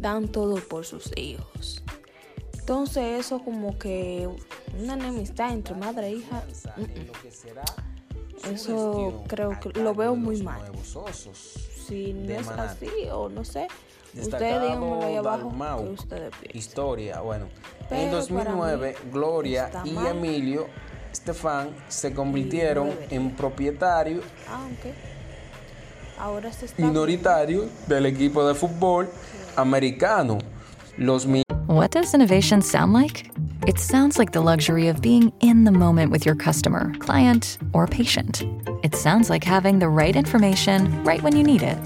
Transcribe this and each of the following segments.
Dan todo por sus hijos. Entonces eso como que una enemistad entre madre e hija, eso creo que lo veo muy mal. Si no es así o no sé, ustedes díganmelo ahí abajo que ustedes. Historia, bueno. Pero en 2009, para mí Gloria y. Emilio Estefan se convirtieron 2009. en propietarios Ah, ok. Ahora se está minoritarios del equipo de fútbol americano. Los mi- What does innovation sound like? It sounds like the luxury of being in the moment with your customer, client, or patient. It sounds like having the right information right when you need it.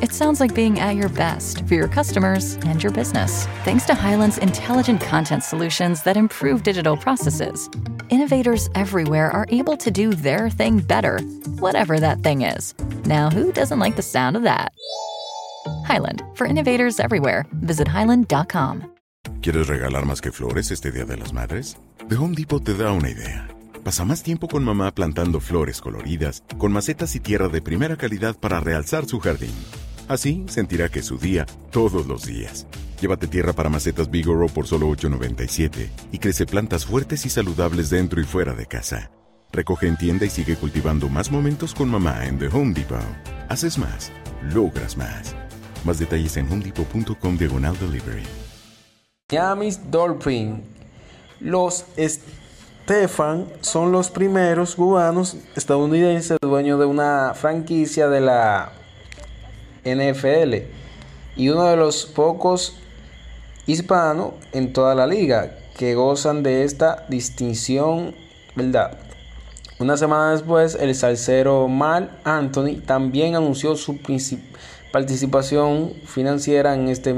It sounds like being at your best for your customers and your business. Thanks to Highland's intelligent content solutions that improve digital processes, innovators everywhere are able to do their thing better, whatever that thing is. Now, who doesn't like the sound of that? Highland, for innovators everywhere. Visit highland.com. ¿Quieres regalar más que flores este Día de las Madres? The Home Depot te da una idea. Pasa más tiempo con mamá plantando flores coloridas, con macetas y tierra de primera calidad para realzar su jardín. Así sentirá que es su día todos los días. Llévate tierra para macetas Bigoro por solo $8.97 y crece plantas fuertes y saludables dentro y fuera de casa. Recoge en tienda y sigue cultivando más momentos con mamá en The Home Depot. Haces más, logras más. Más detalles en homedepot.com diagonal delivery. Miami Dolphin. Los Stefan son los primeros cubanos estadounidenses dueños de una franquicia de la NFL y uno de los pocos hispanos en toda la liga que gozan de esta distinción, ¿verdad? Una semana después, el salsero Mal Anthony también anunció su participación financiera en este